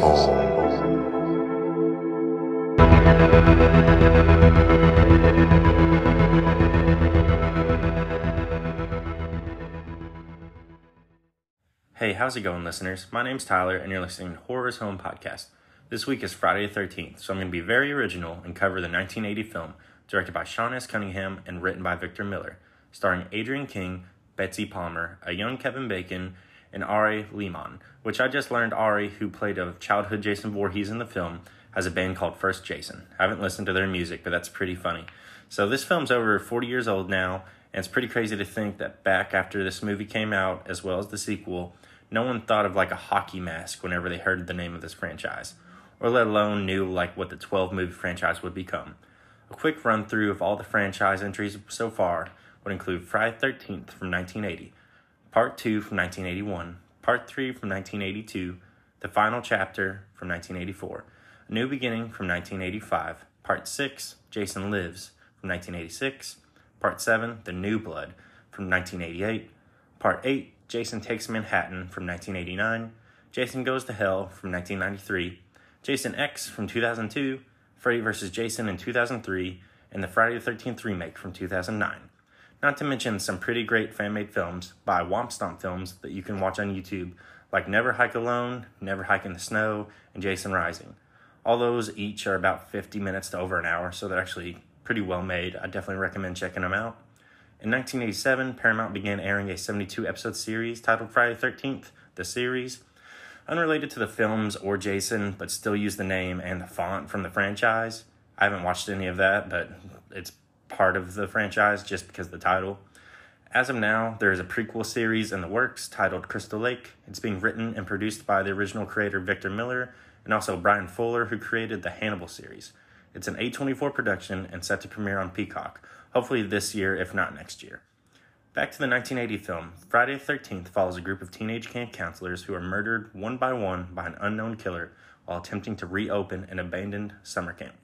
Hey, how's it going, listeners? My name's Tyler, and you're listening to Horror's Home Podcast. This week is Friday the 13th, so I'm going to be very original and cover the 1980 film directed by Sean S. Cunningham and written by Victor Miller, starring Adrienne King, Betsy Palmer, a young Kevin Bacon, and Ari Lehman, which I just learned Ari, who played a childhood Jason Voorhees in the film, has a band called First Jason. I haven't listened to their music, but that's pretty funny. So this film's over 40 years old now, and it's pretty crazy to think that back after this movie came out, as well as the sequel, no one thought of like a hockey mask whenever they heard the name of this franchise, or let alone knew like what the 12 movie franchise would become. A quick run through of all the franchise entries so far would include Friday 13th from 1980, Part 2 from 1981, Part 3 from 1982, The Final Chapter from 1984, A New Beginning from 1985, Part 6, Jason Lives from 1986, Part 7, The New Blood from 1988, Part 8, Jason Takes Manhattan from 1989, Jason Goes to Hell from 1993, Jason X from 2002, Freddy vs. Jason in 2003, and the Friday the 13th remake from 2009. Not to mention some pretty great fan made films by Womp Stomp Films that you can watch on YouTube, like Never Hike Alone, Never Hike in the Snow, and Jason Rising. All those each are about 50 minutes to over an hour, so they're actually pretty well made. I definitely recommend checking them out. In 1987, Paramount began airing a 72 episode series titled Friday the 13th, the series. Unrelated to the films or Jason, but still use the name and the font from the franchise. I haven't watched any of that, but it's part of the franchise just because the title. As of now, there is a prequel series in the works titled Crystal Lake. It's being written and produced by the original creator Victor Miller and also Bryan Fuller, who created the Hannibal series. It's an A24 production and set to premiere on Peacock, hopefully this year, if not next year. Back to the 1980 film, Friday the 13th follows a group of teenage camp counselors who are murdered one by one by an unknown killer while attempting to reopen an abandoned summer camp.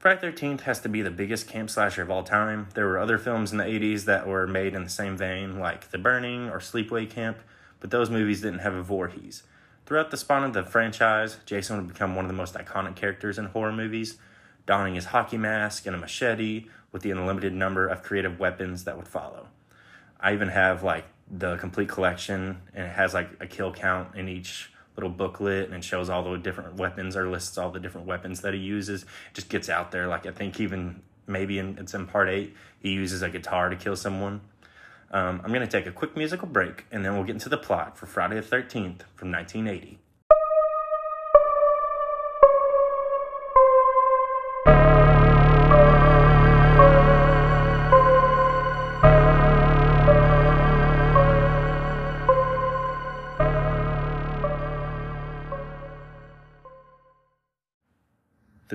Friday 13th has to be the biggest camp slasher of all time. There were other films in the 80s that were made in the same vein, like The Burning or Sleepaway Camp, but those movies didn't have a Voorhees. Throughout the spawn of the franchise, Jason would become one of the most iconic characters in horror movies, donning his hockey mask and a machete with the unlimited number of creative weapons that would follow. I even have like the complete collection, and it has like a kill count in each little booklet, and it shows all the different weapons or lists all the different weapons that he uses. Just gets out there. Like I think even maybe in it's in part eight, he uses a guitar to kill someone. Um, I'm going to take a quick musical break and then we'll get into the plot for Friday the 13th from 1980.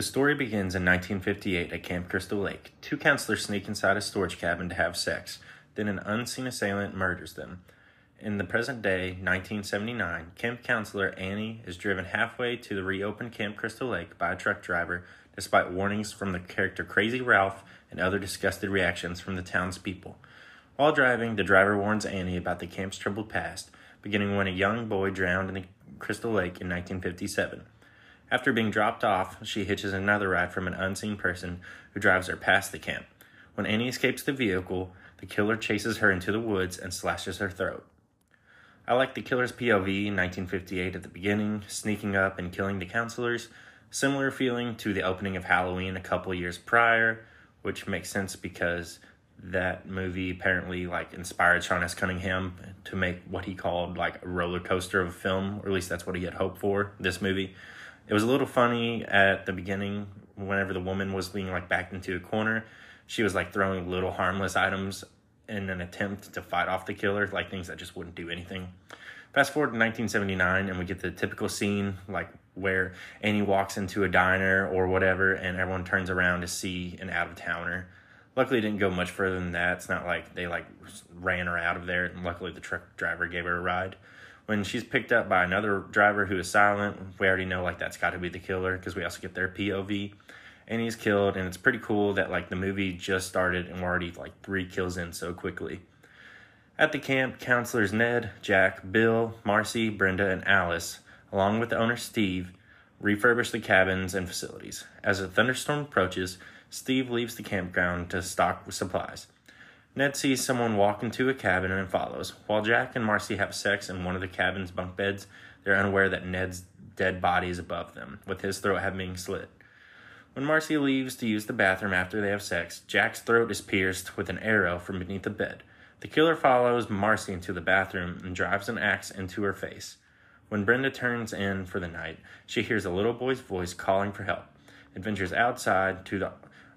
Story begins in 1958 at Camp Crystal Lake. Two counselors sneak inside a storage cabin to have sex. Then an unseen assailant murders them. In the present day, 1979, camp counselor Annie is driven halfway to the reopened Camp Crystal Lake by a truck driver, despite warnings from the character Crazy Ralph and other disgusted reactions from the townspeople. While driving, the driver warns Annie about the camp's troubled past, beginning when a young boy drowned in the Crystal Lake in 1957. After being dropped off, she hitches another ride from an unseen person who drives her past the camp. When Annie escapes the vehicle, the killer chases her into the woods and slashes her throat. I like the killer's POV in 1958 at the beginning, sneaking up and killing the counselors. Similar feeling to the opening of Halloween a couple years prior, which makes sense because that movie apparently like inspired Sean S. Cunningham to make what he called like a roller coaster of a film, or at least that's what he had hoped for. This movie, it was a little funny at the beginning whenever the woman was being like backed into a corner. She was like throwing little harmless items in an attempt to fight off the killer, like things that just wouldn't do anything. Fast forward to 1979, and we get the typical scene like where Annie walks into a diner or whatever, and everyone turns around to see an out of towner. Luckily, it didn't go much further than that. It's not like they like ran her out of there. And luckily, the truck driver gave her a ride. When she's picked up by another driver who is silent, we already know like that's got to be the killer because we also get their POV and he's killed and it's pretty cool that like the movie just started and we're already like three kills in so quickly at the camp counselors ned jack bill marcy brenda and alice along with the owner Steve, refurbish the cabins and facilities. As a thunderstorm approaches, Steve leaves the campground to stock supplies. Ned sees someone walk into a cabin and follows. While Jack and Marcy have sex in one of the cabin's bunk beds, they're unaware that Ned's dead body is above them, with his throat having been slit. When Marcy leaves to use the bathroom after they have sex, Jack's throat is pierced with an arrow from beneath the bed. The killer follows Marcy into the bathroom and drives an axe into her face. When Brenda turns in for the night, she hears a little boy's voice calling for help and ventures outside to the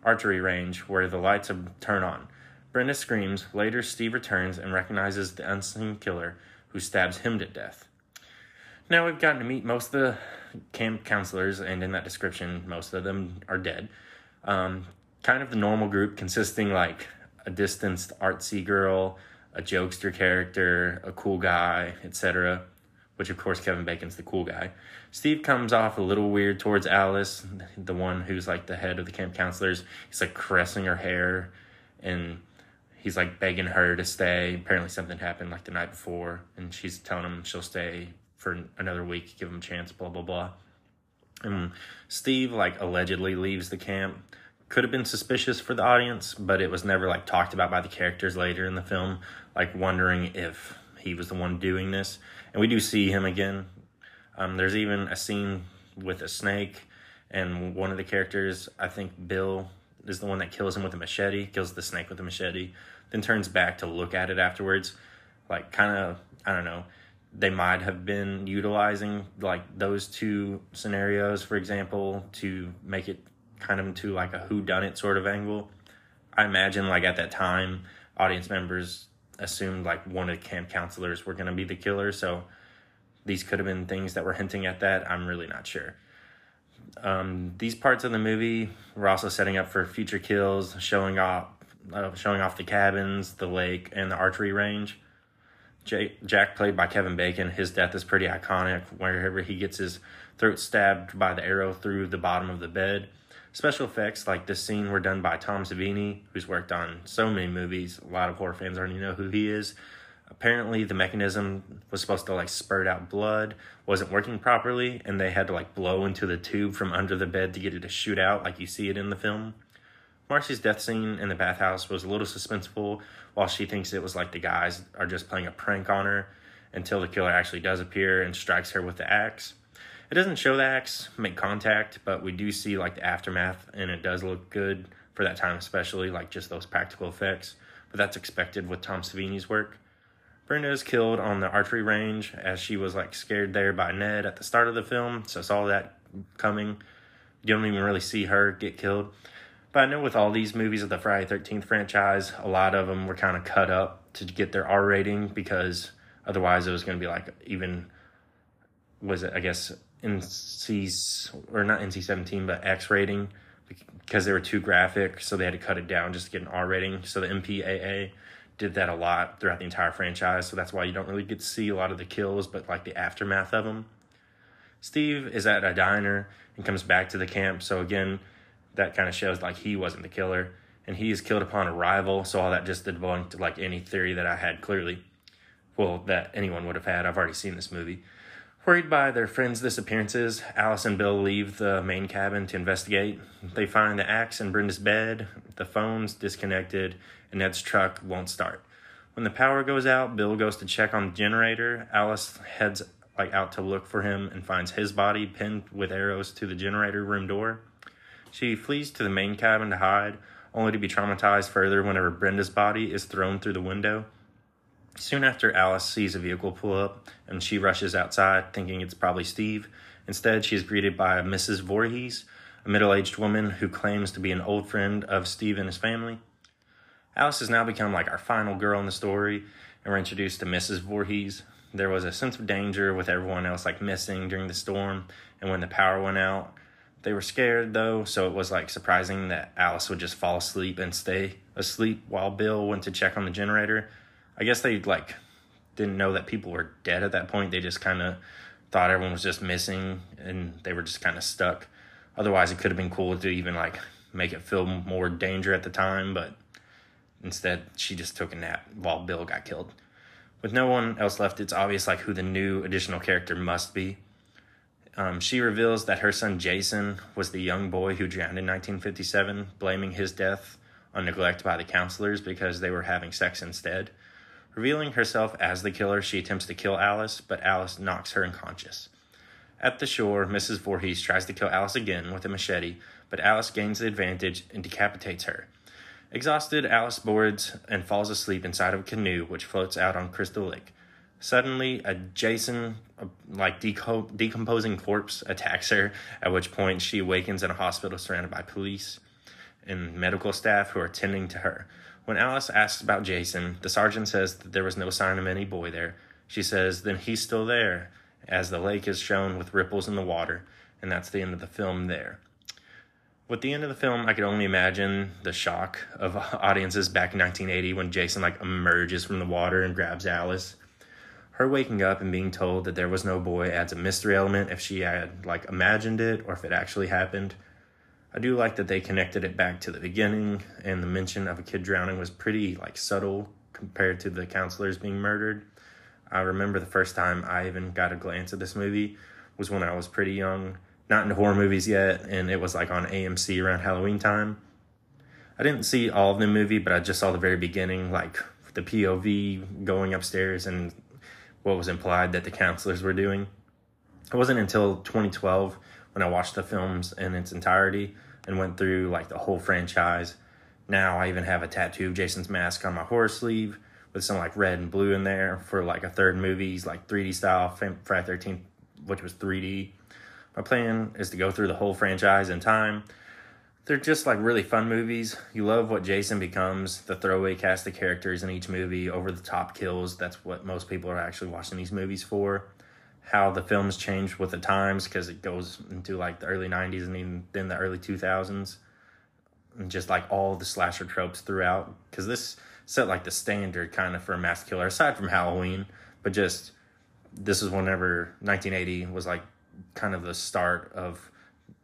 archery range where the lights turn on. Brenda screams. Later, Steve returns and recognizes the unseen killer who stabs him to death. Now we've gotten to meet most of the camp counselors, and in that description, most of them are dead. Um, kind of the normal group consisting like a distanced artsy girl, a jokester character, a cool guy, etc. Which of course Kevin Bacon's the cool guy. Steve comes off a little weird towards Alice, the one who's like the head of the camp counselors. He's like caressing her hair and he's like begging her to stay. Apparently something happened like the night before and she's telling him she'll stay for another week, give him a chance, blah, blah, blah. And Steve, like, allegedly leaves the camp. Could have been suspicious for the audience, but it was never, like, talked about by the characters later in the film, like, wondering if he was the one doing this. And we do see him again. Um, there's even a scene with a snake, and one of the characters, I think Bill, is the one that kills him with a machete, kills the snake with a machete, then turns back to look at it afterwards. Like, kind of, I don't know they might have been utilizing like those two scenarios, for example, to make it kind of into like a who done it sort of angle. I imagine like at that time, audience members assumed like one of the camp counselors were going to be the killer. So these could have been things that were hinting at that. I'm really not sure. Um, these parts of the movie were also setting up for future kills, showing off, uh, showing off the cabins, the lake, and the archery range. Jack, played by Kevin Bacon, his death is pretty iconic. Wherever he gets his throat stabbed by the arrow through the bottom of the bed. Special effects like this scene were done by Tom Savini, who's worked on so many movies. A lot of horror fans already know who he is. Apparently, the mechanism was supposed to like spurt out blood, wasn't working properly, and they had to like blow into the tube from under the bed to get it to shoot out, like you see it in the film. Marcy's death scene in the bathhouse was a little suspenseful while she thinks it was like the guys are just playing a prank on her until the killer actually does appear and strikes her with the axe. It doesn't show the axe make contact, but we do see like the aftermath and it does look good for that time, especially like just those practical effects. But that's expected with Tom Savini's work. Brenda is killed on the archery range as she was like scared there by Ned at the start of the film, so saw that coming. You don't even really see her get killed. But I know with all these movies of the Friday Thirteenth franchise, a lot of them were kind of cut up to get their R rating because otherwise it was going to be like even was it I guess NC's or not NC seventeen but X rating because they were too graphic, so they had to cut it down just to get an R rating. So the MPAA did that a lot throughout the entire franchise, so that's why you don't really get to see a lot of the kills, but like the aftermath of them. Steve is at a diner and comes back to the camp, so again that kind of shows like he wasn't the killer and he is killed upon arrival. So all that just debunked like any theory that I had clearly. Well, that anyone would have had. I've already seen this movie. Worried by their friends' disappearances, Alice and Bill leave the main cabin to investigate. They find the axe in Brenda's bed, the phone's disconnected, and Ned's truck won't start. When the power goes out, Bill goes to check on the generator. Alice heads like out to look for him and finds his body pinned with arrows to the generator room door. She flees to the main cabin to hide, only to be traumatized further whenever Brenda's body is thrown through the window. Soon after, Alice sees a vehicle pull up and she rushes outside, thinking it's probably Steve. Instead, she is greeted by Mrs. Voorhees, a middle aged woman who claims to be an old friend of Steve and his family. Alice has now become like our final girl in the story, and we're introduced to Mrs. Voorhees. There was a sense of danger with everyone else like missing during the storm, and when the power went out, they were scared though, so it was like surprising that Alice would just fall asleep and stay asleep while Bill went to check on the generator. I guess they like didn't know that people were dead at that point. They just kind of thought everyone was just missing and they were just kind of stuck. Otherwise, it could have been cool to even like make it feel more danger at the time, but instead she just took a nap while Bill got killed. With no one else left, it's obvious like who the new additional character must be. Um, she reveals that her son Jason was the young boy who drowned in 1957, blaming his death on neglect by the counselors because they were having sex instead. Revealing herself as the killer, she attempts to kill Alice, but Alice knocks her unconscious. At the shore, Mrs. Voorhees tries to kill Alice again with a machete, but Alice gains the advantage and decapitates her. Exhausted, Alice boards and falls asleep inside of a canoe which floats out on Crystal Lake. Suddenly, a Jason, like deco- decomposing corpse, attacks her, at which point she awakens in a hospital surrounded by police and medical staff who are tending to her. When Alice asks about Jason, the sergeant says that there was no sign of any boy there. She says, then he's still there, as the lake is shown with ripples in the water, and that's the end of the film there. With the end of the film, I could only imagine the shock of audiences back in 1980 when Jason like emerges from the water and grabs Alice. Her waking up and being told that there was no boy adds a mystery element if she had like imagined it or if it actually happened. I do like that they connected it back to the beginning and the mention of a kid drowning was pretty like subtle compared to the counselors being murdered. I remember the first time I even got a glance at this movie was when I was pretty young, not into horror movies yet, and it was like on AMC around Halloween time. I didn't see all of the movie, but I just saw the very beginning, like the POV going upstairs and what was implied that the counselors were doing. It wasn't until 2012 when I watched the films in its entirety and went through like the whole franchise. Now I even have a tattoo of Jason's mask on my horror sleeve with some like red and blue in there for like a third movie's like 3D style Friday 13th, which was 3D. My plan is to go through the whole franchise in time. They're just like really fun movies. You love what Jason becomes, the throwaway cast of characters in each movie, over the top kills. That's what most people are actually watching these movies for. How the films changed with the times because it goes into like the early 90s and even then the early 2000s. And just like all the slasher tropes throughout. Because this set like the standard kind of for a mass killer, aside from Halloween. But just this is whenever 1980 was like kind of the start of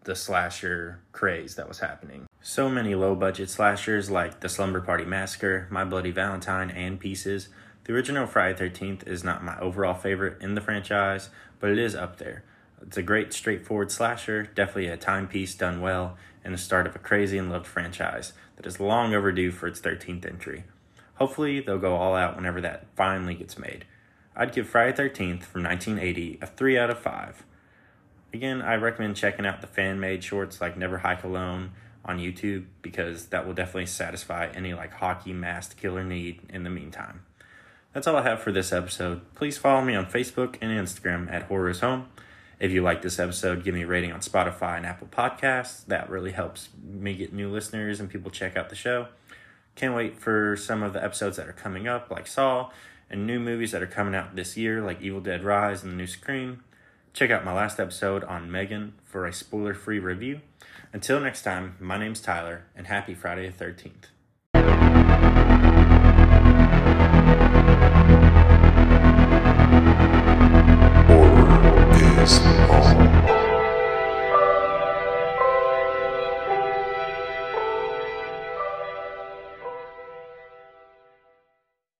the slasher craze that was happening. So many low budget slashers like The Slumber Party Massacre, My Bloody Valentine, and Pieces. The original Friday 13th is not my overall favorite in the franchise, but it is up there. It's a great, straightforward slasher, definitely a timepiece done well, and the start of a crazy and loved franchise that is long overdue for its 13th entry. Hopefully, they'll go all out whenever that finally gets made. I'd give Friday 13th from 1980 a 3 out of 5. Again, I recommend checking out the fan made shorts like Never Hike Alone on YouTube because that will definitely satisfy any like hockey masked killer need in the meantime. That's all I have for this episode. Please follow me on Facebook and Instagram at Horror's Home. If you like this episode, give me a rating on Spotify and Apple Podcasts. That really helps me get new listeners and people check out the show. Can't wait for some of the episodes that are coming up, like Saw, and new movies that are coming out this year, like Evil Dead Rise and the new Scream. Check out my last episode on Megan for a spoiler free review. Until next time, my name's Tyler, and happy Friday the 13th.